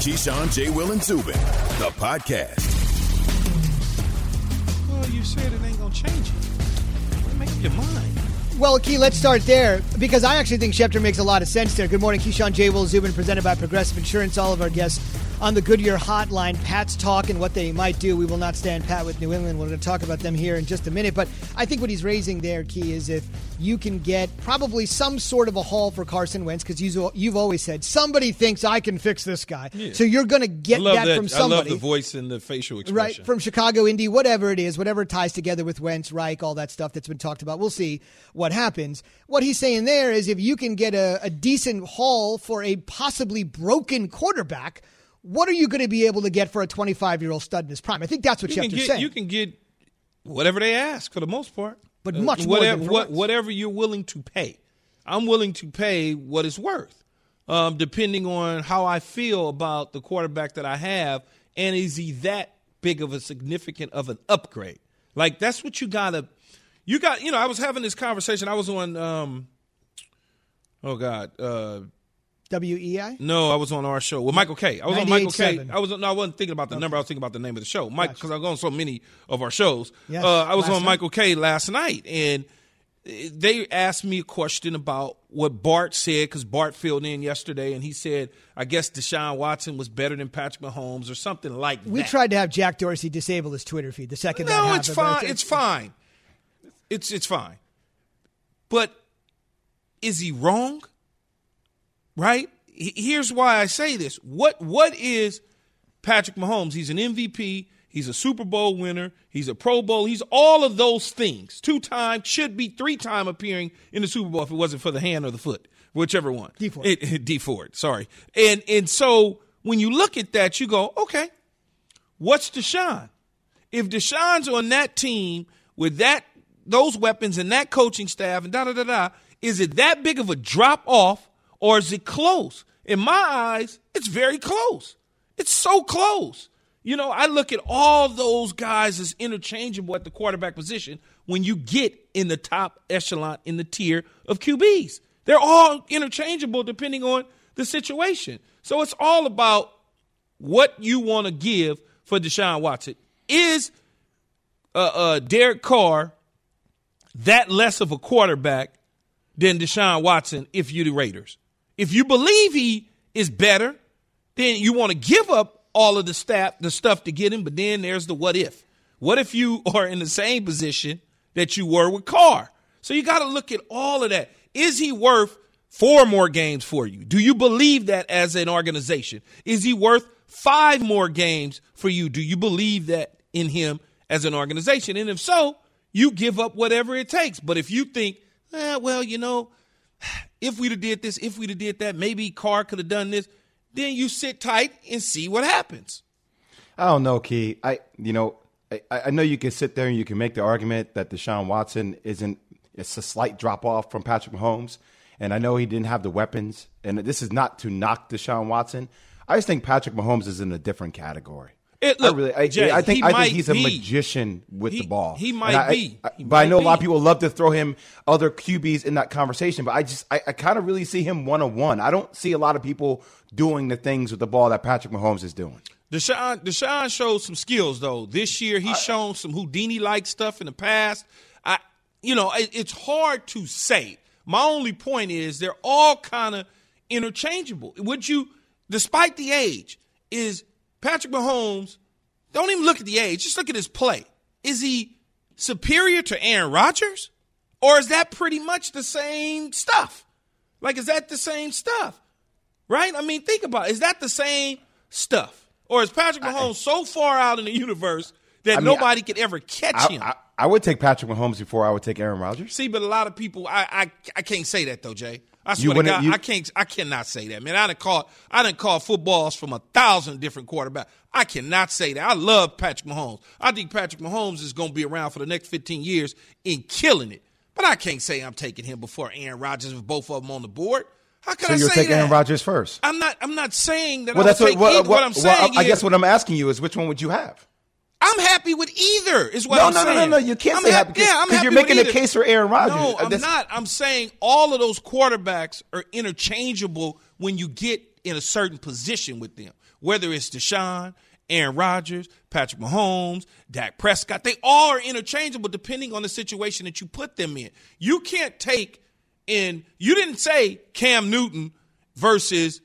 Keyshawn, J. Will, and Zubin, the podcast. Well, you said it ain't gonna change it. Make up your mind. Well, Key, let's start there because I actually think Schefter makes a lot of sense there. Good morning, Keyshawn J. Will Zubin, presented by Progressive Insurance. All of our guests on the Goodyear Hotline. Pat's talk and what they might do. We will not stand pat with New England. We're going to talk about them here in just a minute. But I think what he's raising there, Key, is if you can get probably some sort of a haul for Carson Wentz because you've always said somebody thinks I can fix this guy. Yeah. So you're going to get that, that, from somebody. I love the voice and the facial expression. Right, from Chicago, Indy, whatever it is, whatever ties together with Wentz, Reich, all that stuff that's been talked about. We'll see what happens. What he's saying there is if you can get a, a decent haul for a possibly broken quarterback – what are you going to be able to get for a 25 year old stud in his prime? I think that's what you Schefter's get, saying. You can get whatever they ask for the most part, but much uh, whatever, what, whatever you're willing to pay. I'm willing to pay what it's worth, um, depending on how I feel about the quarterback that I have, and is he that big of a significant of an upgrade? Like that's what you gotta. You got, you know, I was having this conversation. I was on, um, oh God, uh, WEI? No, I was on our show with Michael Kay. I was on Michael Kay. I was no, I wasn't thinking about the okay. number. I was thinking about the name of the show, Mike, because gotcha. I've gone so many of our shows. Yes. Uh, I was on night. Michael Kay. last night, and they asked me a question about what Bart said because Bart filled in yesterday, and he said, "I guess Deshaun Watson was better than Patrick Mahomes or something like we that." We tried to have Jack Dorsey disable his Twitter feed the second. No, that it's happened, fine. It's, it's, it's fine. It's it's fine. But is he wrong? Right? here's why I say this. What what is Patrick Mahomes? He's an MVP. He's a Super Bowl winner. He's a Pro Bowl. He's all of those things. Two time, should be three time appearing in the Super Bowl if it wasn't for the hand or the foot, whichever one. Dee Ford. It, Dee Ford, sorry. And and so when you look at that, you go, okay, what's Deshaun? If Deshaun's on that team with that those weapons and that coaching staff and da da da da, is it that big of a drop off or is it close? in my eyes, it's very close. It's so close. You know, I look at all those guys as interchangeable at the quarterback position when you get in the top echelon in the tier of QBs. They're all interchangeable depending on the situation. So it's all about what you want to give for Deshaun Watson. Is uh, uh, Derek Carr that less of a quarterback than Deshaun Watson if you're the Raiders? If you believe he is better, then you want to give up all of the staff, the stuff to get him. But then there's the what if. What if you are in the same position that you were with Carr? So you got to look at all of that. Is he worth four more games for you? Do you believe that as an organization? Is he worth five more games for you? Do you believe that in him as an organization? And if so, you give up whatever it takes. But if you think, eh, well, you know, if we'd have did this, if we'd have did that, maybe Carr could have done this. Then you sit tight and see what happens. I don't know, Key. I you know I, I know you can sit there and you can make the argument that Deshaun Watson isn't. It's a slight drop off from Patrick Mahomes, and I know he didn't have the weapons. And this is not to knock Deshaun Watson. I just think Patrick Mahomes is in a different category. It, look, I really, I, Jay, I think I think he's a be. magician with he, the ball. He might I, be, he but I know be. a lot of people love to throw him other QBs in that conversation. But I just I, kind of really see him one on one. I don't see a lot of people doing the things with the ball that Patrick Mahomes is doing. Deshaun Deshaun shows some skills though. This year he's shown some Houdini like stuff in the past. I you know it, it's hard to say. My only point is they're all kind of interchangeable. Would you, despite the age, is Patrick Mahomes don't even look at the age. Just look at his play. Is he superior to Aaron Rodgers? Or is that pretty much the same stuff? Like, is that the same stuff? Right? I mean, think about it. Is that the same stuff? Or is Patrick Mahomes I, so far out in the universe that I mean, nobody I, could ever catch him? I, would take Patrick Mahomes before I would take Aaron Rodgers. See, but a lot of people, I, I, I can't say that though, Jay. I swear to God, you, I can't. I cannot say that, man. I didn't call. I didn't call footballs from a thousand different quarterbacks. I cannot say that. I love Patrick Mahomes. I think Patrick Mahomes is going to be around for the next fifteen years in killing it. But I can't say I'm taking him before Aaron Rodgers with both of them on the board. How can so I you're taking? Aaron Rodgers first. I'm not. I'm not saying that. Well, that's what, what, what, what, I'm saying. Well, I, is, guess what I'm asking you is which one would you have? I'm happy with either. Is what no, I'm no, saying. No, no, no, no. You can't I'm say happy. Yeah, I'm because you're making a case for Aaron Rodgers. No, I'm That's, not. I'm saying all of those quarterbacks are interchangeable when you get in a certain position with them, whether it's Deshaun, Aaron Rodgers, Patrick Mahomes, Dak Prescott. They all are interchangeable depending on the situation that you put them in. You can't take in, you didn't say Cam Newton versus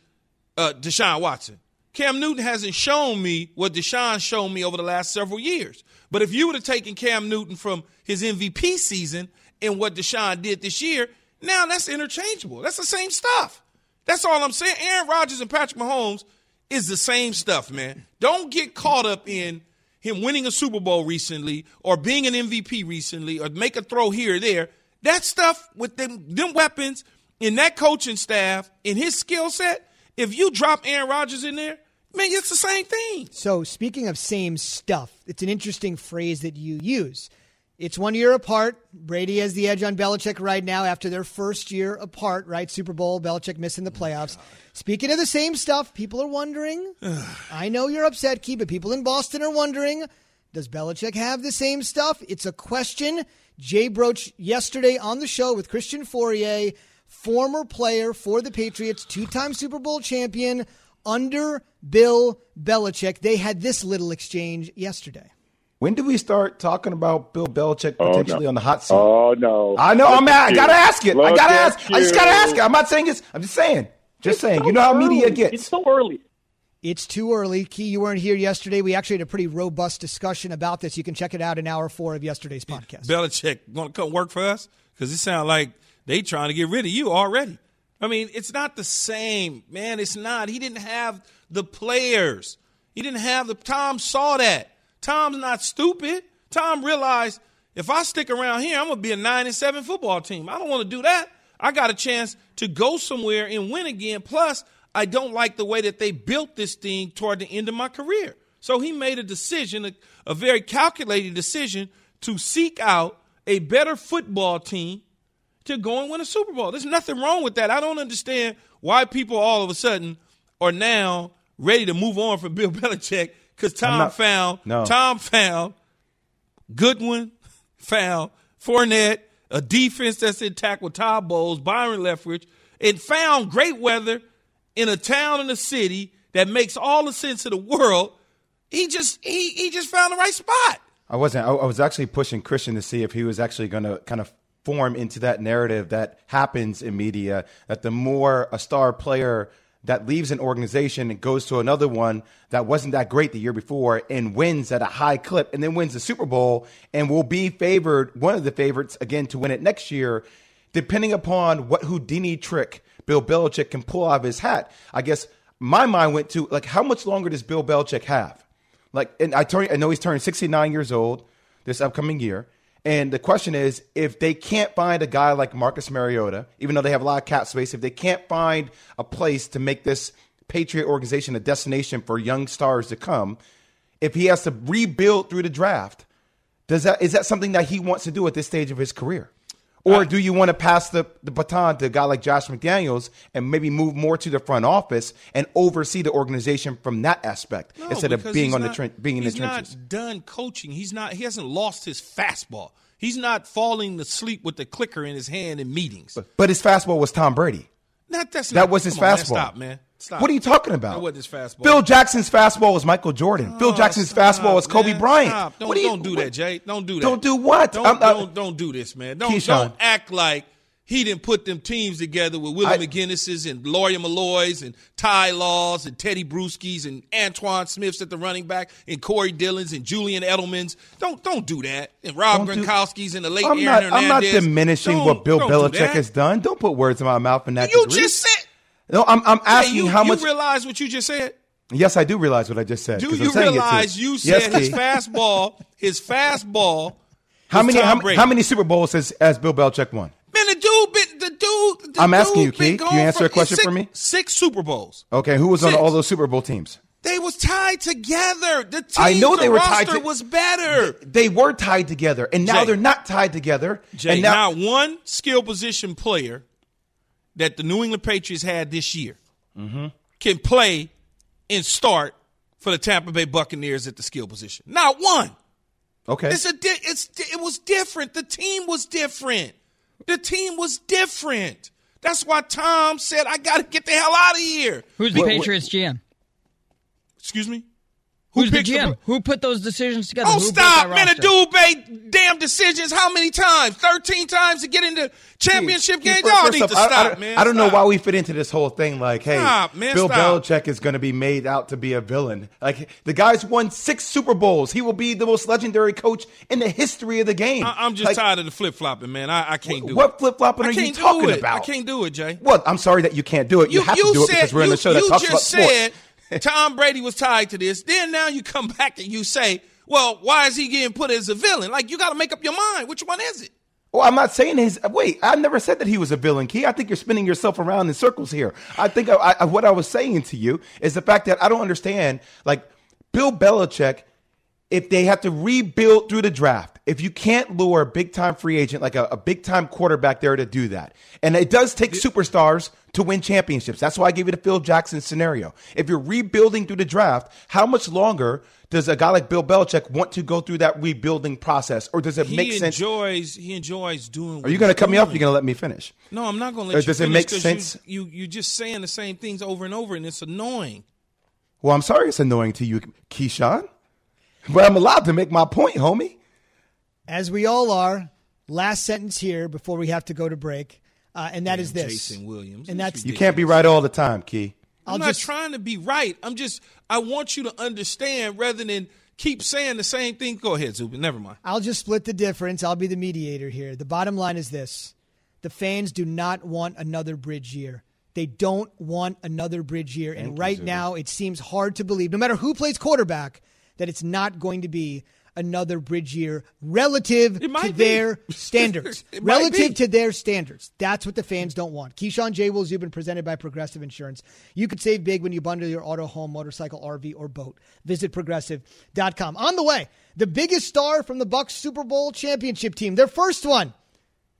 uh, Deshaun Watson. Cam Newton hasn't shown me what Deshaun shown me over the last several years. But if you would have taken Cam Newton from his MVP season and what Deshaun did this year, now that's interchangeable. That's the same stuff. That's all I'm saying. Aaron Rodgers and Patrick Mahomes is the same stuff, man. Don't get caught up in him winning a Super Bowl recently or being an MVP recently or make a throw here or there. That stuff with them, them weapons in that coaching staff, in his skill set, if you drop Aaron Rodgers in there, man, it's the same thing. So, speaking of same stuff, it's an interesting phrase that you use. It's one year apart. Brady has the edge on Belichick right now after their first year apart, right? Super Bowl, Belichick missing the oh playoffs. Speaking of the same stuff, people are wondering. I know you're upset, Key, but people in Boston are wondering does Belichick have the same stuff? It's a question Jay broached yesterday on the show with Christian Fauria, former player for the Patriots, two time Super Bowl champion under Bill Belichick. They had this little exchange yesterday. When do we start talking about Bill Belichick Oh, potentially no. on the hot seat? Oh no! I know. Look I'm at at. I gotta ask it. I gotta at ask. I just gotta ask it. I'm not saying it's. I'm just saying. Just saying. so You know how media early. gets. It's so early. It's too early. Key, you weren't here yesterday. We actually had a pretty robust discussion about this. You can check it out in hour four of yesterday's podcast. Belichick going to come work for us? Because it sounds like they trying to get rid of you already. I mean, it's not the same, man. It's not. He didn't have the players. He didn't have the. Tom saw that. Tom's not stupid. Tom realized if I stick around here, I'm gonna be a nine and seven football team. I don't want to do that. I got a chance to go somewhere and win again. Plus, I don't like the way that they built this thing toward the end of my career. So he made a decision, a, a very calculated decision, to seek out a better football team to go and win a Super Bowl. There's nothing wrong with that. I don't understand why people all of a sudden are now ready to move on from Bill Belichick because Tom not- found no. Tom found Godwin, found Fournette, a defense that's intact with Todd Bowles, Byron Leftwich, and found great weather in a town in a city that makes all the sense in the world. He just he he just found the right spot. I wasn't. I, I was actually pushing Christian to see if he was actually going to kind of form into that narrative that happens in media. That the more a star player that leaves an organization and goes to another one that wasn't that great the year before and wins at a high clip and then wins the Super Bowl and will be favored, one of the favorites again to win it next year, depending upon what Houdini trick Bill Belichick can pull out of his hat. I guess my mind went to like, how much longer does Bill Belichick have? Like, and I turn, I know he's turning 69 years old this upcoming year. And the question is, if they can't find a guy like Marcus Mariota, even though they have a lot of cap space, if they can't find a place to make this Patriot organization a destination for young stars to come, if he has to rebuild through the draft, does that is that something that he wants to do at this stage of his career? Or do you want to pass the, the baton to a guy like Josh McDaniels and maybe move more to the front office and oversee the organization from that aspect No, instead of being on the not- tren- being in the trenches? he's not done coaching. He's not. He hasn't lost his fastball. He's not falling asleep with the clicker in his hand in meetings. But his fastball was Tom Brady. Not, that's That not- was his on, man, fastball. stop, man. Stop. What are you talking about? That fastball. Phil Jackson's fastball was Michael Jordan. Phil Oh, Jackson's stop, fastball was Kobe man. Bryant. Stop. Don't, What do you- don't do that, Jay. Don't do that. Don't do what? Don't, I'm not- don't, don't do this, man. Don't, Keyshawn. don't act like he didn't put them teams together with Willie McGinest's and Lawyer Milloy's and Ty Laws and Teddy Bruschi's and Antowain Smith's at the running back and Corey Dillon's and Julian Edelman's. Don't don't do that. And Rob do- Gronkowski's and the late I'm Aaron not, Hernandez. I'm not diminishing Don't- what Bill Belichick has done. Don't put words in my mouth in that You degree. just said. No, I'm, I'm Hey, asking you, how you much. You realize what you just said? yes, I do realize what I just said. Do you I'm saying it to realize you said Yes, his fastball, his fastball? How many, how, how many Super Bowls has, has Bill Belichick won? Man, the dude, been, the dude. The I'm asking dude you, Keith. Can you answer a question six, for me? Six Super Bowls. Okay, who was on all those Super Bowl teams? They was tied together. The team, I know the they were roster tied to- was better. They were tied together, and now Jay. they're not tied together. Jay, and now, not one skill position player that the New England Patriots had this year Mm-hmm. can play and start for the Tampa Bay Buccaneers at the skill position. Not one. okay, It's a di- it's it was different. The team was different. The team was different. That's why Tom said, I got to get the hell out of here. Who's the Patriots GM? Excuse me? Who's the picked GM? Who put those decisions together? Oh, Who stop, man. A roster? dude made damn decisions how many times? 13 times to get into championship games? First- Y'all first need off, to I- I, stop, don't- man. I don't know why we fit into this whole thing. Like, hey, Stop, man, Bill stop. Belichick is going to be made out to be a villain. Like, the guy's won six Super Bowls. He will be the most legendary coach in the history of the game. I, I'm just Like, tired of the flip flopping, man. I, I can't do it. What flip flopping I are you can't do talking it. about? I can't do it, Jay. Well, I'm sorry that you can't do it. You, have to do it because we're in you, a show that talks about just sports. Tom Brady was tied to this. Then now you come back and you say, well, why is he getting put as a villain? Like, you got to make up your mind. Which one is it? Well, I'm not saying his. Wait, I never said that he was a villain, Key. I think you're spinning yourself around in circles here. I think I, I, what I was saying to you is the fact that I don't understand. Like Bill Belichick, if they have to rebuild through the draft, if you can't lure a big time free agent like a, a big time quarterback there to do that, and it does take superstars to win championships. That's why I gave you the Phil Jackson scenario. If you're rebuilding through the draft, how much longer does a guy like Bill Belichick want to go through that rebuilding process, or does it He make sense? enjoys. He enjoys doing. Are you going to cut me off? Or are you going to let me finish? No, I'm not going to Or let you. does it finish make sense? You, you you just saying the same things over and over, and it's annoying. Well, I'm sorry it's annoying to you, Keyshawn, but I'm allowed to make my point, homie. As we all are. Last sentence here before we have to go to break, uh, and that is this. Jason Williams, And that's You can't be right all the time, Key. I'm I'll not just- trying to be right. I'm just. I want you to understand rather than keep saying the same thing. Go ahead, Zubin. Never mind. I'll just split the difference. I'll be the mediator here. The bottom line is this the fans do not want another bridge year. They don't want another bridge year. and right now, it seems hard to believe, no matter who plays quarterback, that it's not going to be another bridge year relative to be. their standards. Relative to their standards. That's what the fans don't want. Keyshawn J. Will Zubin presented by Progressive Insurance. You could save big when you bundle your auto, home, motorcycle, RV, or boat. Visit progressive.com. On the way, the biggest star from the Bucks Super Bowl championship team, their first one.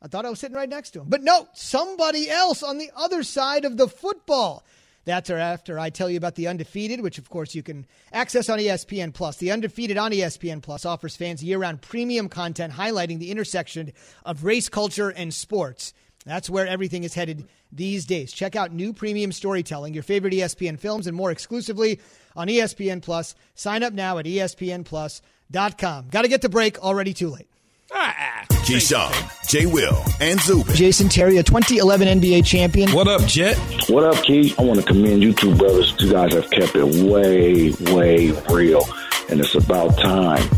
I thought I was sitting right next to him. But no, somebody else on the other side of the football. That's after I tell you about the Undefeated, which of course you can access on ESPN Plus. The Undefeated on ESPN Plus offers fans year-round premium content highlighting the intersection of race, culture, and sports. That's where everything is headed these days. Check out new premium storytelling, your favorite ESPN films, and more exclusively on ESPN Plus. Sign up now at ESPNPlus.com. Got to get to break. Already too late. Ah, Keyshawn, J. Will, and Zubin. Jason Terry, a 2011 NBA champion. What up, Jet? What up, Key? I want to commend you two brothers. You guys have kept it way, way real, and it's about time.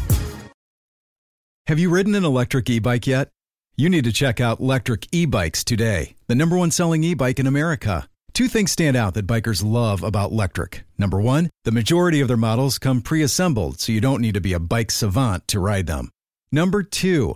Have you ridden an electric e bike yet? You need to check out Lectric E Bikes today, the number one selling e bike in America. Two things stand out that bikers love about Lectric. Number one, the majority of their models come pre assembled, so you don't need to be a bike savant to ride them. Number two,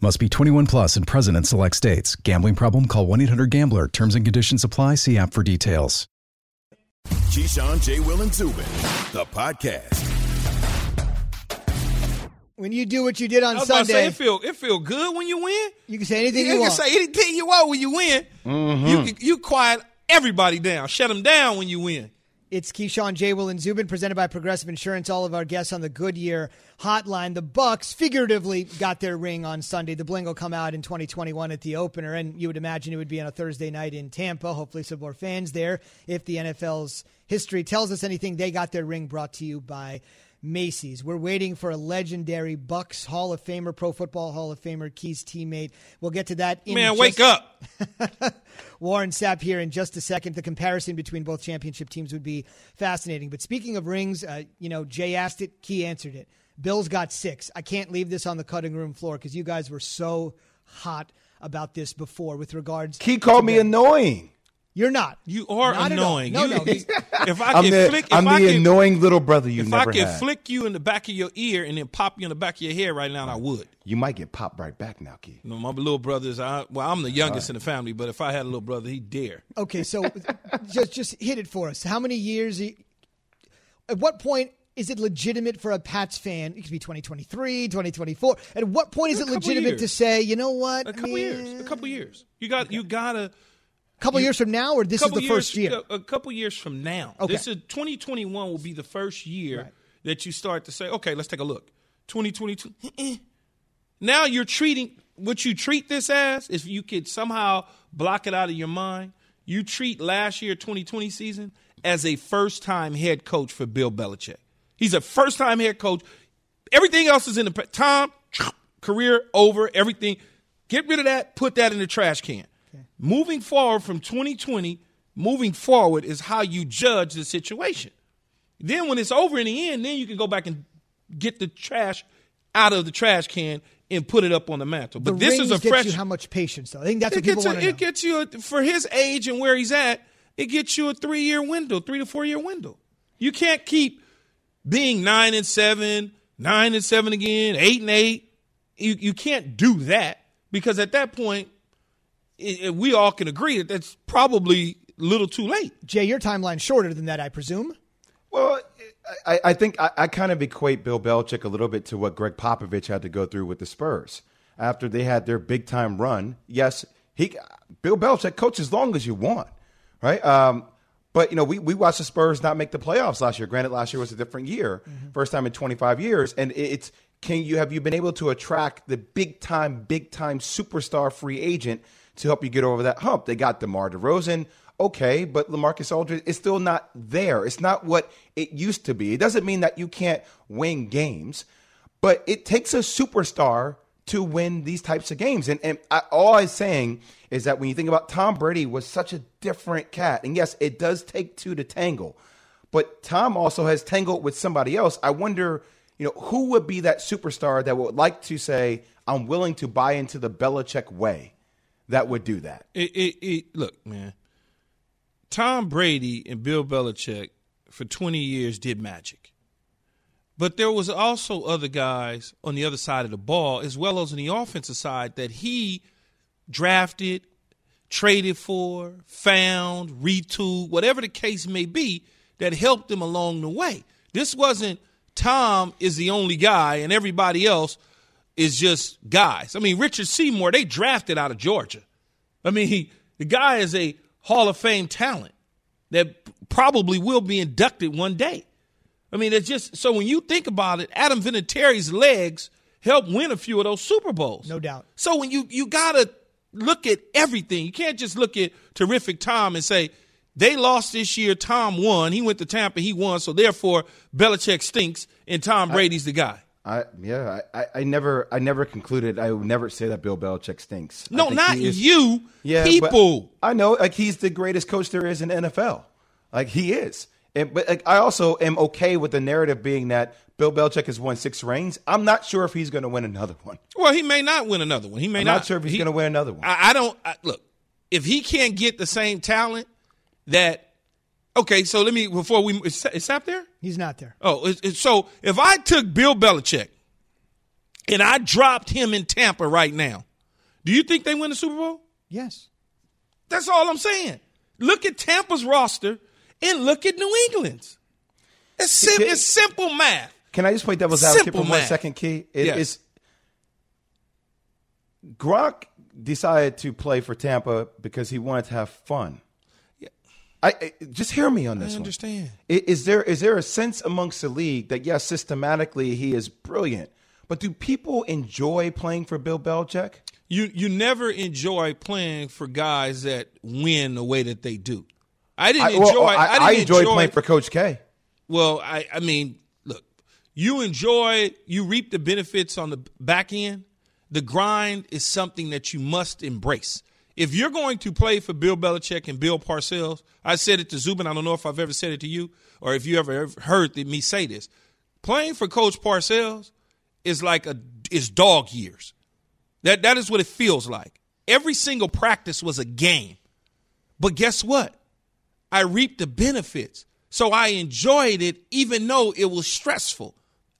Must be 21 plus and present in select states. Gambling problem? Call 1 800 Gambler. Terms and conditions apply. See app for details. Keyshawn, J. Will, and Zubin, the podcast. When you do what you did on I was about to say Sunday, it feel it feel good when you win. you can say anything You, you, can want. say anything you want when you win. Mm-hmm. You you quiet everybody down, shut them down when you win. It's Keyshawn J. Will and Zubin, presented by Progressive Insurance. All of our guests on the Goodyear Hotline. The Bucks figuratively got their ring on Sunday. The bling will come out in 2021 at the opener, and you would imagine it would be on a Thursday night in Tampa. Hopefully, some more fans there. If the NFL's history tells us anything, they got their ring brought to you by Macy's. We're waiting for a legendary Bucks Hall of Famer, Pro Football Hall of Famer, Key's teammate. We'll get to that. In Man, just- wake up. Warren Sapp here in just a second. The comparison between both championship teams would be fascinating. But speaking of rings, uh, you know, Jay asked it, Key answered it. Bills got six. I can't leave this on the cutting room floor because you guys were so hot about this before with regards. Key called to me annoying. You're not. You are Not annoying. No, You- no. if I I'm can the, flick, if I'm I the can, annoying little brother you if never I could had. flick you in the back of your ear and then pop you in the back of your head right now, I would. you might get popped right back now, kid. You know, my little brothers. I, well, I'm the youngest in the family, but if I had a little brother, he'd dare. Okay, so just just hit it for us. How many years? At what point is it legitimate for a Pats fan? It could be 2023, 2024. At what point is A it legitimate years. to say, you know what? A couple man, years. A couple years. You got. You gotta. Couple years from now, or this is the first years- year? A, a couple years from now. Okay. This is 2021 will be the first year Right. that you start to say, okay, let's take a look. 2022. Now you're treating what you treat this as. If you could somehow block it out of your mind, you treat last year 2020 season as a first time head coach for Bill Belichick. He's a first time head coach. Everything else is in the Tom career over. Everything. Get rid of that. Put that in the trash can. Moving forward from 2020, moving forward is how you judge the situation. Then when it's over in the end, then you can go back and get the trash out of the trash can and put it up on the mantle. But the this is a fresh. you how much patience, though. I think that's it what people gets, want a, to know. it gets you a, for his age and where he's at. It gets you a three year window, three to four year window. You can't keep being nine and seven, nine and seven again, eight and eight. You you can't do that because at that point, it, it- we all can agree that that's probably a little too late. Jay, your timeline's shorter than that, I presume. Well, I, I think I, I kind of equate Bill Belichick a little bit to what Gregg Popovich had to go through with the Spurs after they had their big time run. Yes, he Bill Belichick coach as long as you want, right? Um, but you know, we we watched the Spurs not make the playoffs last year. Granted, last year was a different year, first time in 25 years, and it's can you have you been able to attract the big time, big time superstar free agent to help you get over that hump? They got DeMar DeRozan okay, but LaMarcus Aldridge is still not there. It's not what it used to be. It doesn't mean that you can't win games, but it takes a superstar to win these types of games. And, and I, all I'm saying is that when you think about Tom Brady was such a different cat, and yes, it does take two to tangle, but Tom also has tangled with somebody else. I wonder, you know, who would be that superstar that would like to say, I'm willing to buy into the Belichick way that would do that? It, it, it, look, man. Tom Brady and Bill Belichick for 20 years did magic. But there was also other guys on the other side of the ball, as well as on the offensive side, that he drafted, traded for, found, retooled, whatever the case may be, that helped him along the way. This wasn't Tom is the only guy and everybody else is just guys. I mean, Richard Seymour, they drafted out of Georgia. I mean, he, the guy is a Hall of Fame talent that probably will be inducted one day. I mean, it's just so when you think about it, Adam Vinatieri's legs helped win a few of those Super Bowls. No doubt. So when you you gotta look at everything, you can't just look at terrific Tom and say they lost this year. Tom won. He went to Tampa. He won. So therefore, Belichick stinks, and Tom Brady's the guy. I yeah, I, I never I never concluded I would never say that Bill Belichick stinks. No, not is- you. Yeah, people. I know, like he's the greatest coach there is in NFL. Like he is. And, but like, I also am okay with the narrative being that Bill Belichick has won six rings. I'm not sure if he's going to win another one. Well, he may not win another one. He may I'm not. not sure if he's He- going to win another one. I, I don't I, look if he can't get the same talent that. Okay, so let me before we is, is Sap there? He's not there. Oh, it's, it's, so if I took Bill Belichick and I dropped him in Tampa right now, do you think they win the Super Bowl? Yes. That's all I'm saying. Look at Tampa's roster and look at New England's. It's, sim- Can- it's simple math. Can I just play devil's advocate Simple for one math. second, Key? It Yes. is- Gronk decided to play for Tampa because he wanted to have fun. I, I just hear me on this I understand. I- Is there is there a sense amongst the league that yes, systematically he is brilliant, but do people enjoy playing for Bill Belichick? You you never enjoy playing for guys that win the way that they do. I didn't I, enjoy. I, I, I didn't enjoy playing for Coach K. Well, I I mean, look, You enjoy, you reap the benefits on the back end. The grind is something that you must embrace. If you're going to play for Bill Belichick and Bill Parcells, I said it to Zubin. I don't know if I've ever said it to you or if you ever heard me say this. Playing for Coach Parcells is like a is dog years. That that is what it feels like. Every single practice was a game. But guess what? I reaped the benefits. So I enjoyed it even though it was stressful.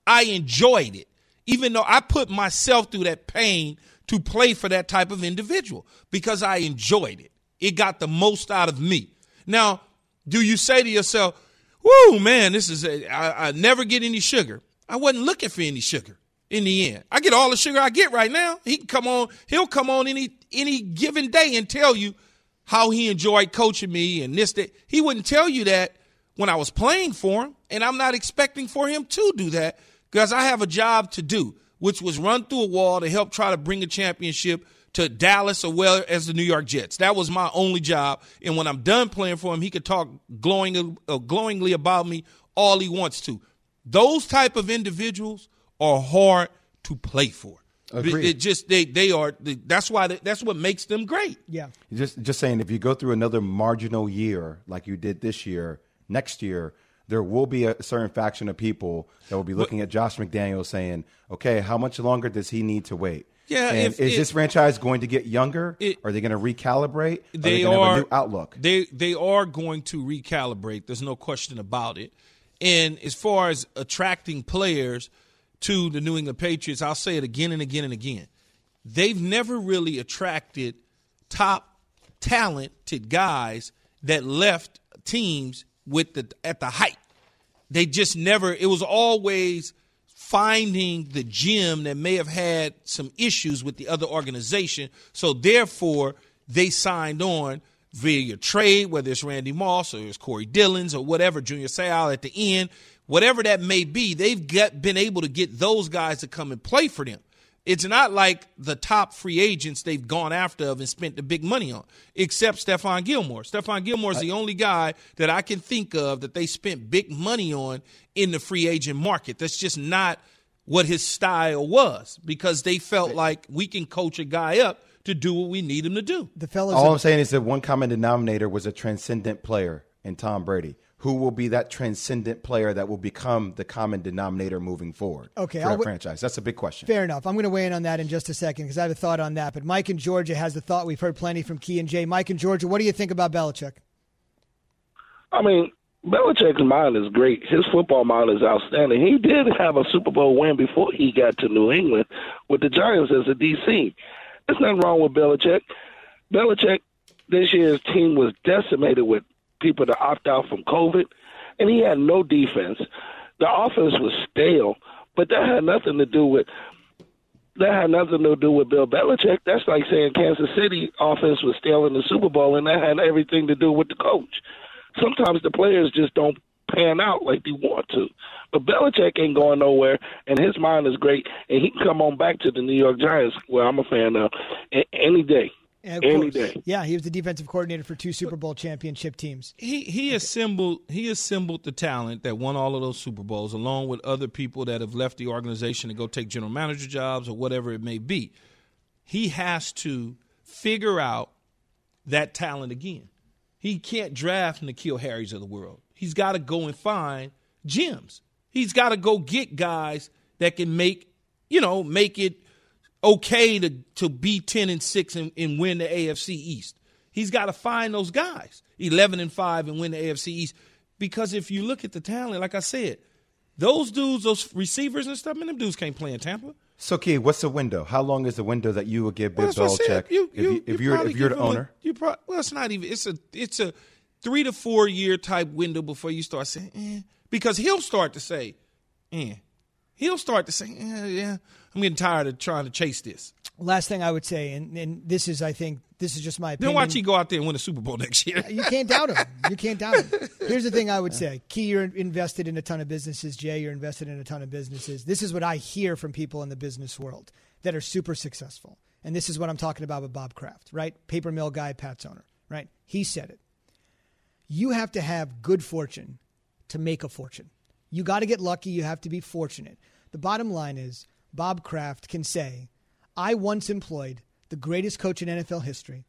I enjoyed it. Even though I put myself through that pain to play for that type of individual because I enjoyed it. It got the most out of me. Now, do you say to yourself, "Whoo, man, this is a, I, I never get any sugar." I wasn't looking for any sugar in the end. I get all the sugar I get right now. He can come on, he'll come on any any given day and tell you how he enjoyed coaching me and this that. He wouldn't tell you that when I was playing for him, and I'm not expecting for him to do that because I have a job to do, which was run through a wall to help try to bring a championship to Dallas as well as the New York Jets. That was my only job. And when I'm done playing for him, he could talk glowing, uh, glowingly about me all he wants to. Those type of individuals are hard to play for. Agreed. It just they they are that's why they, that's what makes them great. Yeah. Just just saying, if you go through another marginal year like you did this year, next year there will be a certain faction of people that will be looking at Josh McDaniels saying, "Okay, how much longer does he need to wait?" Yeah, and if is it- this franchise going to get younger? It- are they going to recalibrate? Are they to are have a new outlook? They they are going to recalibrate. There's no question about it. And as far as attracting players to the New England Patriots, I'll say it again and again and again. They've never really attracted top talented guys that left teams with the at the height. They just never it was always finding the gym that may have had some issues with the other organization. So therefore, they signed on via your trade, whether it's Randy Moss or it's Corey Dillons or whatever, Junior Seau at the end, whatever that may be, they've got, been able to get those guys to come and play for them. It's not like the top free agents they've gone after of and spent the big money on, except Stephon Gilmore. Stephon Gilmore is the only guy that I can think of that they spent big money on in the free agent market. That's just not what his style was because they felt like we can coach a guy up to do what we need him to do. The fellows. All I'm saying is that one common denominator was a transcendent player in Tom Brady. Who will be that transcendent player that will become the common denominator moving forward Okay, for I'll that wi- franchise? That's a big question. Fair enough. I'm going to weigh in on that in just a second because I have a thought on that. But Mike in Georgia has the thought. We've heard plenty from Key and Jay. Mike in Georgia, what do you think about Belichick? I mean, Belichick's mind is great. His football mind is outstanding. He did have a Super Bowl win before he got to New England with the Giants as a DC. There's nothing wrong with Belichick. Belichick, this year's team was decimated with people to opt out from COVID, and he had no defense. The offense was stale, but that had nothing to do with that had nothing to do with Bill Belichick. That's like saying Kansas City offense was stale in the Super Bowl, and that had everything to do with the coach. Sometimes the players just don't pan out like they want to. But Belichick ain't going nowhere, and his mind is great, and he can come on back to the New York Giants, where I'm a fan of, any day. Of Any course. day. Yeah, he was the defensive coordinator for two Super Bowl championship teams. He he assembled he assembled the talent that won all of those Super Bowls, along with other people that have left the organization to go take general manager jobs or whatever it may be. He has to figure out that talent again. He can't draft N'Keal Harry's of the world. He's got to go and find gems. He's got to go get guys that can make you know make it okay to to be 10 and 6 and, and win the AFC East. He's got to find those guys, 11 and 5 and win the AFC East because if you look at the talent like I said, those dudes, those receivers and stuff, man, them dudes can't play in Tampa. So, Key, what's the window? How long is the window that you would give Bill Well, Belichick. You- if, you- if you you're probably if you're the him a- owner? you pro- well, it's not even. It's a it's a three to four year type window before you start saying, eh. because he'll start to say, eh. He'll start to say, eh, yeah, I'm getting tired of trying to chase this. Last thing I would say, and, and this is, I think, this is just my opinion. Then watch he go out there and win a Super Bowl next year. You can't doubt him. You can't doubt him. Here's the thing I would say. Key, you're invested in a ton of businesses. Jay, you're invested in a ton of businesses. This is what I hear from people in the business world that are super successful. And this is what I'm talking about with Bob Kraft, right? Paper mill guy, Pat's owner, right? He said it. You have to have good fortune to make a fortune. You got to get lucky. You have to be fortunate. The bottom line is Bob Kraft can say, I once employed the greatest coach in NFL history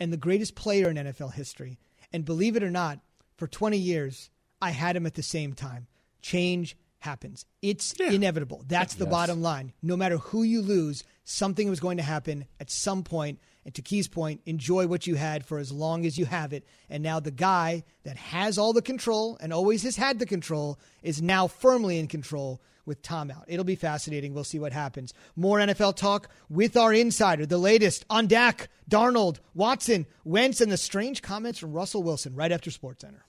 and the greatest player in NFL history. And believe it or not, for 20 years, I had him at the same time. Change happens. It's inevitable. That's the bottom line. No matter who you lose, something was going to happen at some point. And to Key's point, enjoy what you had for as long as you have it. And now the guy that has all the control and always has had the control is now firmly in control with Tom out. It'll be fascinating. We'll see what happens. More NFL talk with our insider, the latest on Dak, Darnold, Watson, Wentz, and the strange comments from Russell Wilson right after SportsCenter.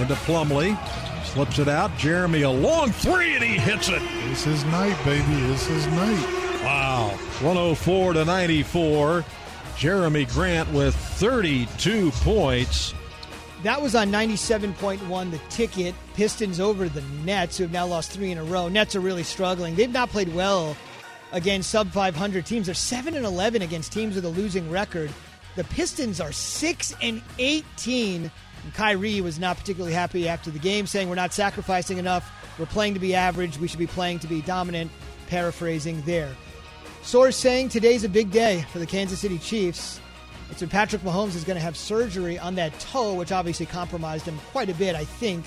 Into Plumlee. Slips it out. Jerami a long three and he hits it. This is night, baby. This is night. Wow. 104 to 94. Jerami Grant with 32 points. That was on 97.1, the ticket. Pistons over the Nets, who have now lost three in a row. Nets are really struggling. They've not played well against sub 500 teams. They're 7 and 11 against teams with a losing record. The Pistons are 6 and 18. And Kyrie was not particularly happy after the game, saying, We're not sacrificing enough. We're playing to be average. We should be playing to be dominant. Paraphrasing there. Source saying today's a big day for the Kansas City Chiefs. It's when Patrick Mahomes is going to have surgery on that toe, which obviously compromised him quite a bit, I think.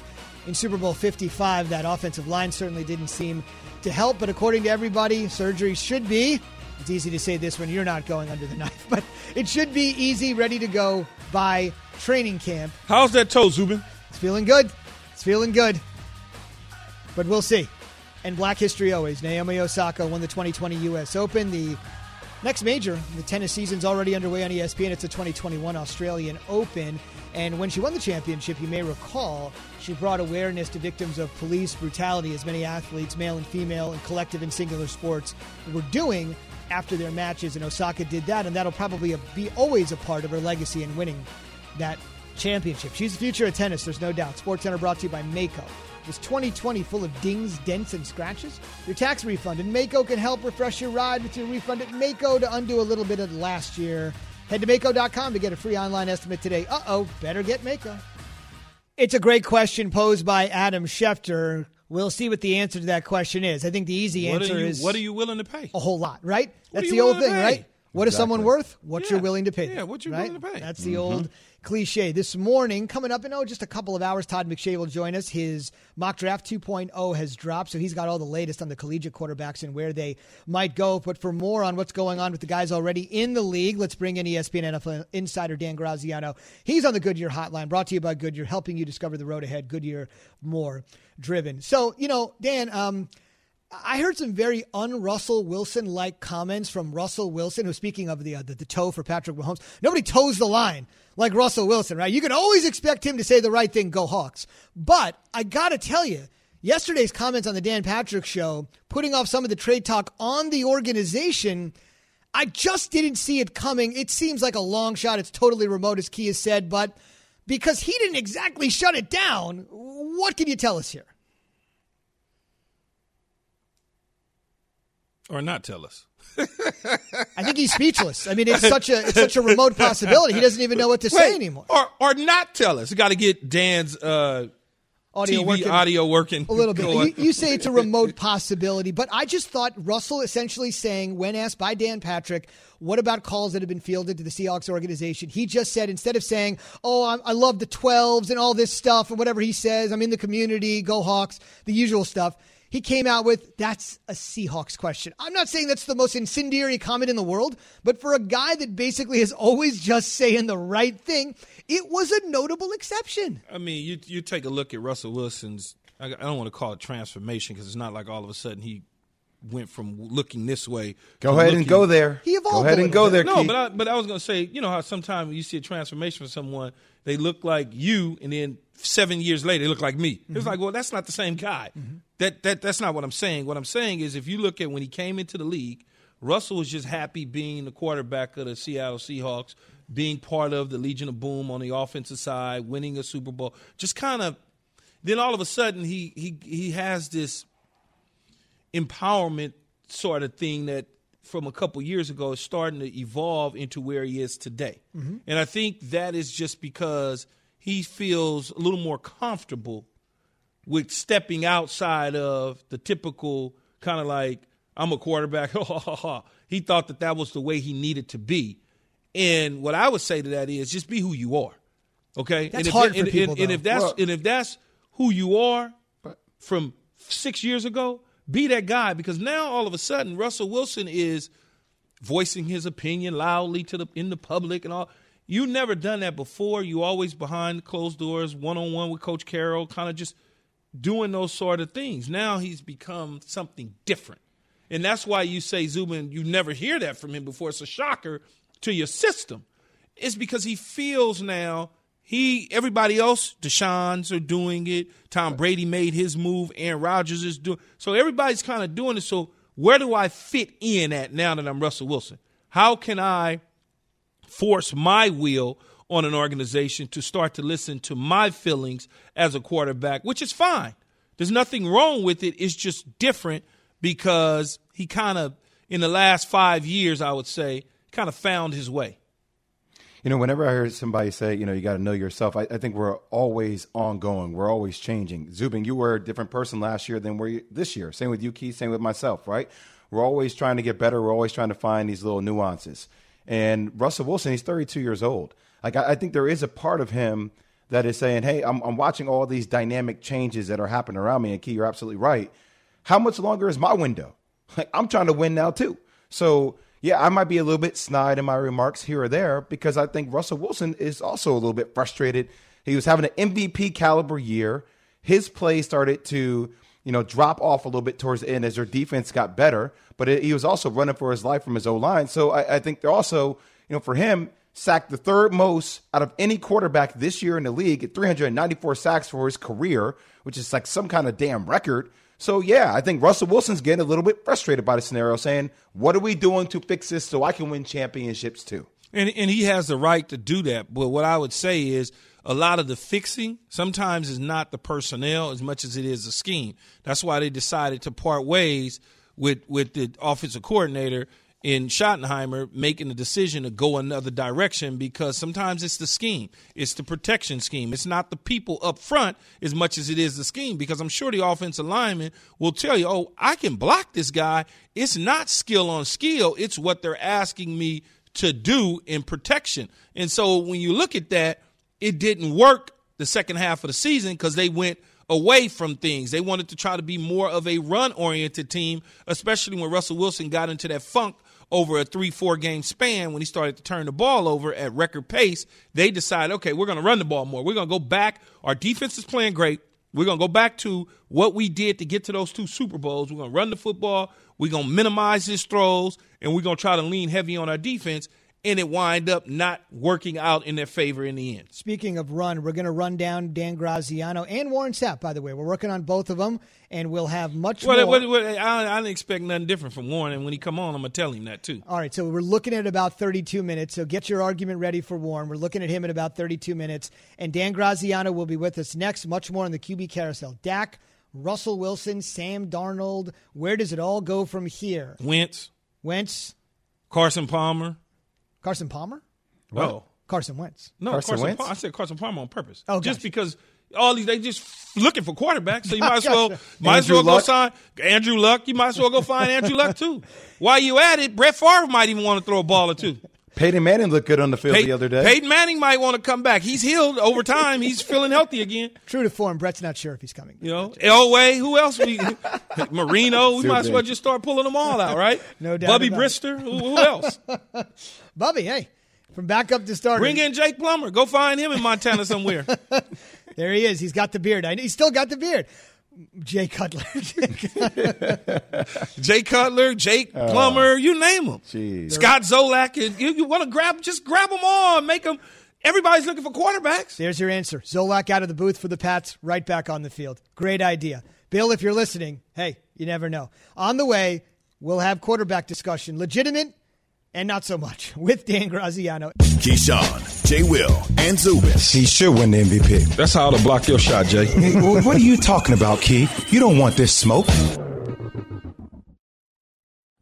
In Super Bowl 55, that offensive line certainly didn't seem to help, but according to everybody, surgery should be. It's easy to say this when you're not going under the knife, but it should be easy, ready to go by training camp. How's that toe, Zubin? It's feeling good. It's feeling good. But we'll see. And Black History always. Naomi Osaka won the 2020 U.S. Open. The next major, the tennis season's already underway on ESPN. It's the 2021 Australian Open. And when she won the championship, you may recall, she brought awareness to victims of police brutality, as many athletes, male and female, and collective and singular sports, were doing after their matches. And Osaka did that, and that'll probably be always a part of her legacy in winning that championship. She's the future of tennis, there's no doubt. Sports Center brought to you by Maaco. Was 2020 full of dings, dents, and scratches? Your tax refund and Maaco can help refresh your ride with your refund at Maaco to undo a little bit of last year. Head to Maaco.com to get a free online estimate today. Uh oh, better get Maaco. It's a great question posed by Adam Schefter. We'll see what the answer to that question is. I think the easy What answer are you is What are you willing to pay? a whole lot, right? What That's the old thing, right? What is someone worth? What Yeah. you're willing to pay. Yeah, what you're right? willing to pay. That's the mm-hmm. old cliche. This morning, coming up in oh, just a couple of hours, Todd McShay will join us. His mock draft 2.0 has dropped, so he's got all the latest on the collegiate quarterbacks and where they might go. But for more on what's going on with the guys already in the league, let's bring in ESPN NFL insider Dan Graziano. He's on the Goodyear hotline, brought to you by Goodyear, helping you discover the road ahead. Goodyear, more driven. So, you know, Dan, um, I heard some very un-Russell Wilson-like comments from Russell Wilson, who's speaking of the, uh, the the toe for Patrick Mahomes. Nobody toes the line like Russell Wilson, right? You can always expect him to say the right thing, go Hawks. But I got to tell you, yesterday's comments on the Dan Patrick show, putting off some of the trade talk on the organization, I just didn't see it coming. It seems like a long shot. It's totally remote, as Key has said, but because he didn't exactly shut it down, what can you tell us here? Or not tell us. I think he's speechless. I mean, it's such a it's such a remote possibility. He doesn't even know what to say anymore. Or or not tell us. Got to get Dan's uh, Audio TV working audio working a little bit. You, you say it's a remote possibility, but I just thought Russell essentially saying, when asked by Dan Patrick, what about calls that have been fielded to the Seahawks organization? He just said, instead of saying, oh, I, I love the 12s and all this stuff, and whatever he says, I'm in the community, go Hawks, the usual stuff. He came out with, that's a Seahawks question. I'm not saying that's the most incendiary comment in the world, but for a guy that basically is always just saying the right thing, it was a notable exception. I mean, you you take a look at Russell Wilson's. I, I don't want to call it transformation because it's not like all of a sudden he went from looking this way. Go to ahead and go there. He evolved Go ahead and go there, No, Keith. but I, but I was going to say, you know how sometimes you see a transformation for someone, they look like you, and then seven years later they look like me. It's Mm-hmm. like, well, that's not the same guy. That that that's not what I'm saying. What I'm saying is, if you look at when he came into the league, Russell was just happy being the quarterback of the Seattle Seahawks, being part of the Legion of Boom on the offensive side, winning a Super Bowl. Just kind of. Then all of a sudden he he he has this empowerment sort of thing that from a couple years ago is starting to evolve into where he is today. Mm-hmm. And I think that is just because he feels a little more comfortable with stepping outside of the typical kind of like I'm a quarterback. he thought that that was the way he needed to be. And what I would say to that is just be who you are. Okay? That's and if, hard for and, people, and, and if that's Well- and if that's who you are from 6 years ago, be that guy because now all of a sudden Russell Wilson is voicing his opinion loudly to the in the public and all. You never done that before. You always behind closed doors, one on one with Coach Carroll, kind of just doing those sort of things. Now he's become something different. And that's why you say Zubin, you never hear that from him before. It's a shocker to your system. It's because he feels now he everybody else, Deshaun's are doing it. Tom Brady made his move, Aaron Rodgers is doing so everybody's kind of doing it. So where do I fit in at now that I'm Russell Wilson? How can I force my will on an organization to start to listen to my feelings as a quarterback, which is fine. There's nothing wrong with it. It's just different because he kind of, in the last five years, I would say, kind of found his way. You know, whenever I hear somebody say, you know, you got to know yourself, I, I think we're always ongoing. We're always changing. Zubin, you were a different person last year than we're this year. Same with you, Keith. Same with myself, right? We're always trying to get better. We're always trying to find these little nuances. And Russell Wilson, he's 32 years old. Like, I, I think there is a part of him that is saying, hey, I'm, I'm watching all these dynamic changes that are happening around me. And Key, you're absolutely right. How much longer is my window? Like, I'm trying to win now, too. So, yeah, I might be a little bit snide in my remarks here or there because I think Russell Wilson is also a little bit frustrated. He was having an MVP caliber year. His play started to, you know, drop off a little bit towards the end as their defense got better, but it, he was also running for his life from his O line. So I, I think they're also, you know, for him, sacked the third most out of any quarterback this year in the league at 394 sacks for his career, which is like some kind of damn record. So yeah, I think Russell Wilson's getting a little bit frustrated by the scenario, saying, "What are we doing to fix this so I can win championships too?" And and he has the right to do that. But what I would say is a lot of the fixing sometimes is not the personnel as much as it is the scheme. That's why they decided to part ways with with the offensive coordinator in Schottenheimer making the decision to go another direction because sometimes it's the scheme, it's the protection scheme. It's not the people up front as much as it is the scheme because I'm sure the offensive lineman will tell you, "Oh, I can block this guy." It's not skill on skill; it's what they're asking me to do in protection. And so when you look at that, it didn't work the second half of the season because they went away from things. They wanted to try to be more of a run oriented team, especially when Russell Wilson got into that funk over a three, four game span when he started to turn the ball over at record pace. They decided, okay, we're going to run the ball more. We're going to go back. Our defense is playing great. We're going to go back to what we did to get to those two Super Bowls. We're going to run the football. We're going to minimize his throws, and we're going to try to lean heavy on our defense. And it wind up not working out in their favor in the end. Speaking of run, we're going to run down Dan Graziano and Warren Sapp, by the way. We're working on both of them, and we'll have much Well, more. well, well, I, I didn't expect nothing different from Warren, and when he come on, I'm gonna tell him that too. All right, so we're looking at about 32 minutes. So get your argument ready for Warren. We're looking at him in about 32 minutes. And Dan Graziano will be with us next. Much more on the QB carousel. Dak, Russell Wilson, Sam Darnold. Where does it all go from here? Wentz, Wentz, Carson Palmer. Carson Palmer? Oh Carson Wentz. no, Carson Carson. Wentz? Palmer. I said Carson Palmer on purpose. Oh, just gotcha. because all these they just looking for quarterbacks, so you might as well Gotcha. might as Andrew well go Luck? sign Andrew Luck. You might as well go find Andrew Luck too. While you at it, Brett Favre might even want to throw a ball or two. Peyton Manning looked good on the field Pey- the other day. Peyton Manning might want to come back. He's healed over time. He's feeling healthy again. True to form, Brett's not sure if he's coming. You know, Elway, who else? We Marino. We Too might as well just start pulling them all out, right? No doubt Bubby. Brister. Who, who else? Bubby, hey, from backup to starter. Bring in Jake Plummer. Go find him in Montana somewhere. There he is. He's got the beard. I He's still got the beard. Jay Cutler. Jay Cutler, Jake oh. Plummer, you name them. Jeez. Scott Zolak. You, you want to grab? Just grab them all. and Make them. Everybody's looking for quarterbacks. There's your answer. Zolak out of the booth for the Pats, right back on the field. Great idea. Bill, if you're listening, hey, you never know. On the way, we'll have quarterback discussion, legitimate and not so much, with Dan Graziano. Keyshawn, J. Will, and Zubin. He should win the MVP. That's how to block your shot, Jay. Hey, what are you talking about, Key? You don't want this smoke.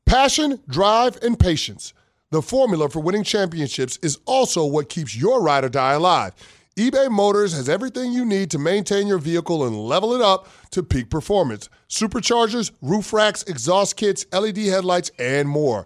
Passion, drive, and patience. The formula for winning championships is also what keeps your ride or die alive. eBay Motors has everything you need to maintain your vehicle and level it up to peak performance superchargers, roof racks, exhaust kits, LED headlights, and more.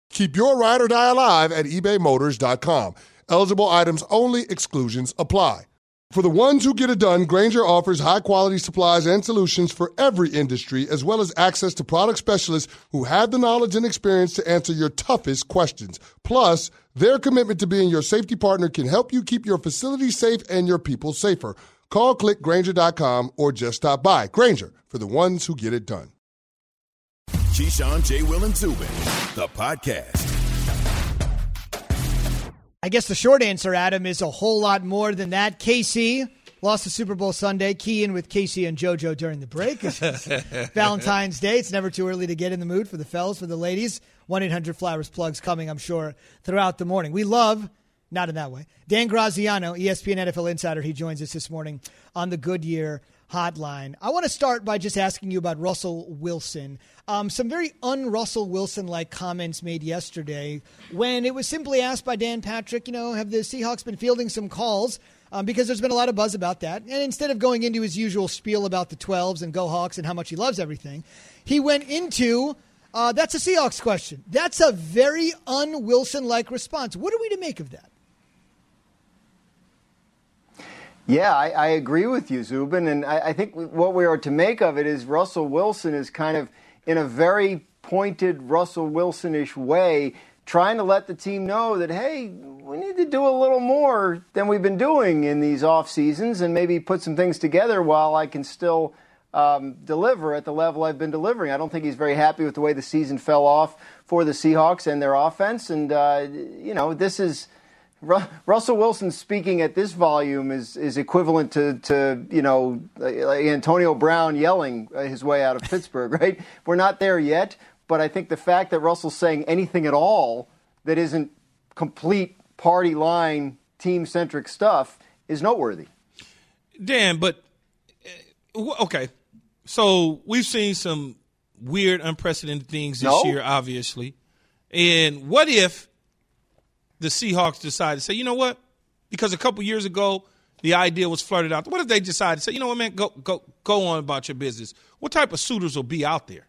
Keep your ride or die alive at ebaymotors.com. Eligible items only, exclusions apply. For the ones who get it done, Grainger offers high quality supplies and solutions for every industry, as well as access to product specialists who have the knowledge and experience to answer your toughest questions. Plus, their commitment to being your safety partner can help you keep your facility safe and your people safer. Call clickgrainger.com or just stop by. Grainger for the ones who get it done. Keyshawn, J. Will, and Zubin, the podcast. I guess the short answer, Adam, is a whole lot more than that. KC lost the Super Bowl Sunday. Key in with Casey and JoJo during the break. Valentine's Day. It's never too early to get in the mood for the fellas, for the ladies. 1 800 Flowers plugs coming, I'm sure, throughout the morning. We love, not in that way, Dan Graziano, ESPN NFL Insider. He joins us this morning on the Goodyear hotline. I want to start by just asking you about Russell Wilson. Um, some very un Russell Wilson like comments made yesterday when it was simply asked by Dan Patrick, you know, have the Seahawks been fielding some calls? Um, because there's been a lot of buzz about that. And instead of going into his usual spiel about the 12s and Go Hawks and how much he loves everything, he went into uh, that's a Seahawks question. That's a very un Wilson like response. What are we to make of that? Yeah, I, I, agree with you, Zubin. And I, I, think what we are to make of it is Russell Wilson is kind of in a very pointed Russell Wilsonish way trying to let the team know that, hey, we need to do a little more than we've been doing in these off seasons and maybe put some things together while I can still um, deliver at the level I've been delivering. I don't think he's very happy with the way the season fell off for the Seahawks and their offense. And, uh, you know, this is. Russell Wilson speaking at this volume is, is equivalent to, to you know Antonio Brown yelling uh, his way out of Pittsburgh, right? We're not there yet, but I think the fact that Russell's saying anything at all that isn't complete party line team centric stuff is noteworthy. Dan, but uh, okay, so we've seen some weird, unprecedented things this no? year, obviously, and what if? The Seahawks decide to say, you know what? Because a couple years ago, the idea was flirted out. What if they decide to say, you know what, man, go go go on about your business? What type of suitors will be out there?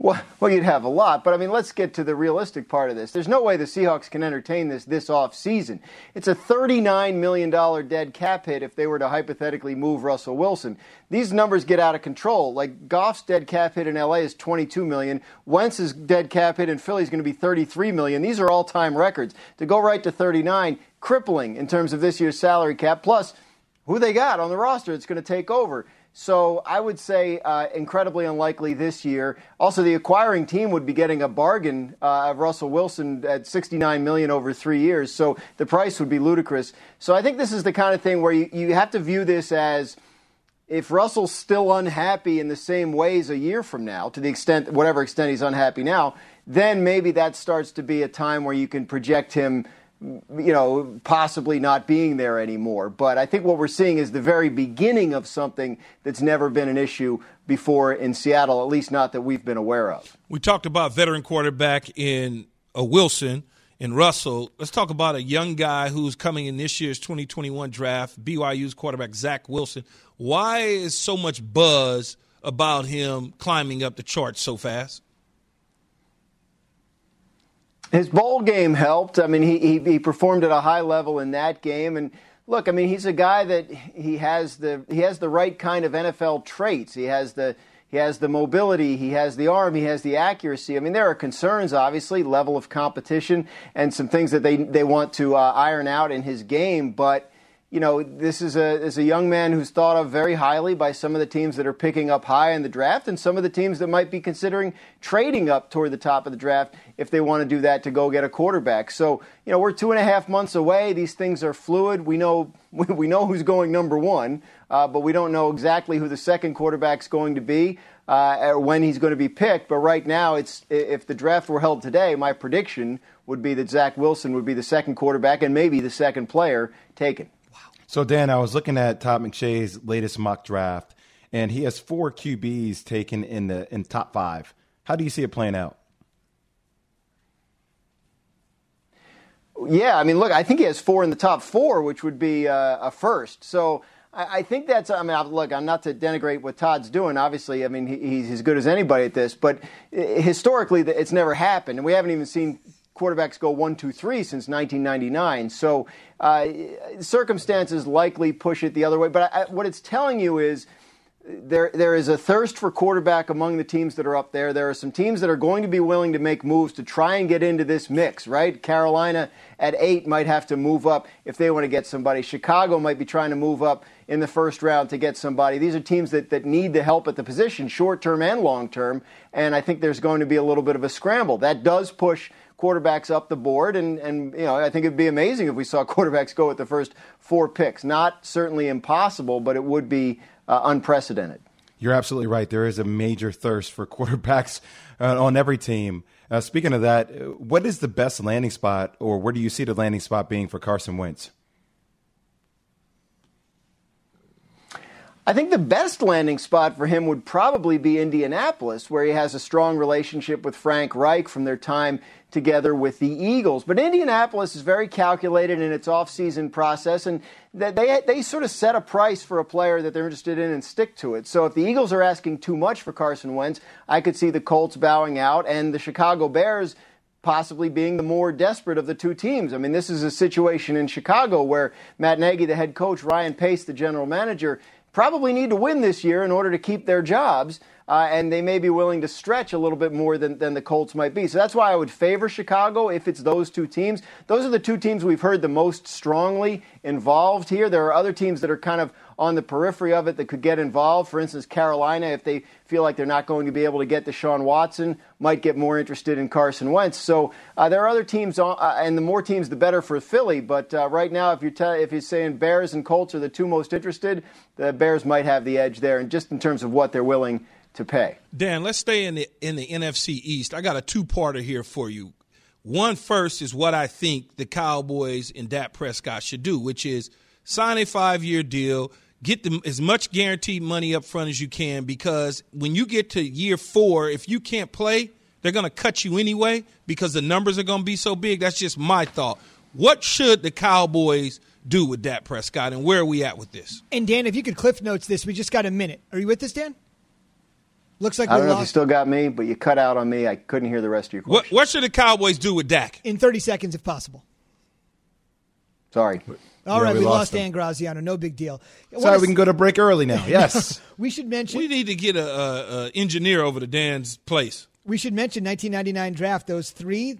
Well, well, you'd have a lot, but I mean, let's get to the realistic part of this. There's no way the Seahawks can entertain this this off season. It's a $39 million dead cap hit if they were to hypothetically move Russell Wilson. These numbers get out of control. Like Goff's dead cap hit in LA is 22 million. Wentz's dead cap hit in Philly is going to be 33 million. These are all-time records. To go right to 39, crippling in terms of this year's salary cap. Plus, who they got on the roster that's going to take over. So I would say uh, incredibly unlikely this year. Also, the acquiring team would be getting a bargain uh, of Russell Wilson at 69 million over three years. So the price would be ludicrous. So I think this is the kind of thing where you, you have to view this as if Russell's still unhappy in the same ways a year from now, to the extent, whatever extent he's unhappy now, then maybe that starts to be a time where you can project him you know, possibly not being there anymore. But I think what we're seeing is the very beginning of something that's never been an issue before in Seattle, at least not that we've been aware of. We talked about veteran quarterback in a Wilson and Russell. Let's talk about a young guy who's coming in this year's 2021 draft, BYU's quarterback Zach Wilson. Why is so much buzz about him climbing up the charts so fast? His bowl game helped. I mean, he, he, he performed at a high level in that game, and look, I mean, he's a guy that he has the he has the right kind of NFL traits. He has the he has the mobility, he has the arm, he has the accuracy. I mean, there are concerns, obviously, level of competition, and some things that they they want to uh, iron out in his game, but you know, this is a is a young man who's thought of very highly by some of the teams that are picking up high in the draft, and some of the teams that might be considering trading up toward the top of the draft if they want to do that to go get a quarterback. So, you know, we're two and a half months away. These things are fluid. We know we know who's going number one, uh, but we don't know exactly who the second quarterback's going to be. Uh, or when he's going to be picked, but right now, it's if the draft were held today, my prediction would be that Zach Wilson would be the second quarterback and maybe the second player taken. So, Dan, I was looking at Todd McShay's latest mock draft, and he has four QBs taken in the in top five. How do you see it playing out? Yeah, I mean, look, I think he has four in the top four, which would be uh, a first. So I, I, think that's. I mean, look, I'm not to denigrate what Todd's doing. Obviously, I mean, he, he's as good as anybody at this. But uh, historically, it's never happened, and we haven't even seen quarterbacks go one, two, three since 1999. So uh, circumstances likely push it the other way. But I, what it's telling you is there there is a thirst for quarterback among the teams that are up there. There are some teams that are going to be willing to make moves to try and get into this mix, right? Carolina at eight might have to move up if they want to get somebody. Chicago might be trying to move up in the first round to get somebody. These are teams that, that need the help at the position, short term and long term. And I think there's going to be a little bit of a scramble. That does push quarterbacks up the board. And, and you know, I think it'd be amazing if we saw quarterbacks go with the first four picks. Not certainly impossible, but it would be uh, unprecedented. You're absolutely right. There is a major thirst for quarterbacks uh, on every team. Uh, speaking of that, what is the best landing spot, or where do you see the landing spot being for Carson Wentz? I think the best landing spot for him would probably be Indianapolis, where he has a strong relationship with Frank Reich from their time together with the Eagles. But Indianapolis is very calculated in its offseason process, and they, they sort of set a price for a player that they're interested in and stick to it. So if the Eagles are asking too much for Carson Wentz, I could see the Colts bowing out and the Chicago Bears possibly being the more desperate of the two teams. I mean, this is a situation in Chicago where Matt Nagy, the head coach, Ryan Pace, the general manager, probably need to win this year in order to keep their jobs, uh, and they may be willing to stretch a little bit more than, than the Colts might be. So that's why I would favor Chicago if it's those two teams. Those are the two teams we've heard the most strongly involved here. There are other teams that are kind of on the periphery of it that could get involved. For instance, Carolina, if they feel like they're not going to be able to get to Deshaun Watson, might get more interested in Carson Wentz. So uh, there are other teams, on, uh, and the more teams, the better for Philly. But uh, right now, if you're te- if you're saying Bears and Colts are the two most interested, the Bears might have the edge there, and just in terms of what they're willing to pay. Dan, let's stay in the in the NFC East. I got a two-parter here for you. One first is what I think the Cowboys and Dak Prescott should do, which is sign a five-year deal get them as much guaranteed money up front as you can because when you get to year four, if you can't play, they're going to cut you anyway because the numbers are going to be so big. That's just my thought. What should the Cowboys do with Dak Prescott, and where are we at with this? And Dan, if you could cliff notes this, we just got a minute. Are you with us, Dan? Looks like I don't know lost. if you still got me, but you cut out on me. I couldn't hear the rest of your question. What, what should the Cowboys do with Dak? In 30 seconds, if possible. Sorry. All Yeah, right, we we, lost lost. Dan Graziano. No big deal. I Sorry, wanna we can go to break early now. Yes. We should mention. We need to get a, a, a engineer over to Dan's place. We should mention 1999 draft. Those three: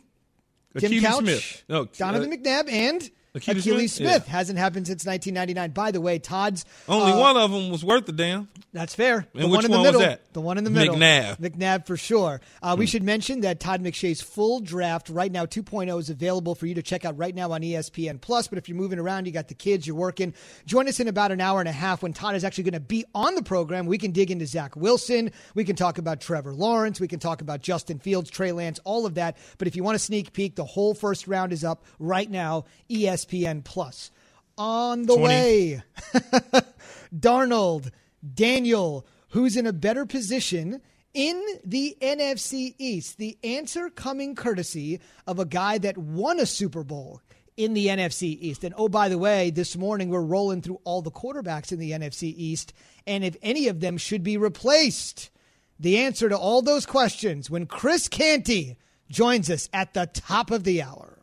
Tim Akili Couch, Smith. No, Donovan uh, McNabb, and Akili Akili, Smith? Smith. Yeah. Hasn't happened since 1999. By the way, Todd's Only uh, one of them was worth the damn. That's fair. And the which one in the one was middle. that? The one in the middle. McNabb. McNabb for sure. Uh, We should mention that Todd McShay's full draft right now 2.0 is available for you to check out right now on ESPN Plus. But if you're moving around, you got the kids, you're working. Join us in about an hour and a half when Todd is actually going to be on the program. We can dig into Zach Wilson. We can talk about Trevor Lawrence. We can talk about Justin Fields, Trey Lance, all of that. But if you want a sneak peek, the whole first round is up right now. E ESPN Plus. On the 20. way. Darnold, Daniel, who's in a better position in the NFC East. The answer coming courtesy of a guy that won a Super Bowl in the NFC East. And oh, by the way, this morning we're rolling through all the quarterbacks in the NFC East and if any of them should be replaced. The answer to all those questions when Chris Canty joins us at the top of the hour.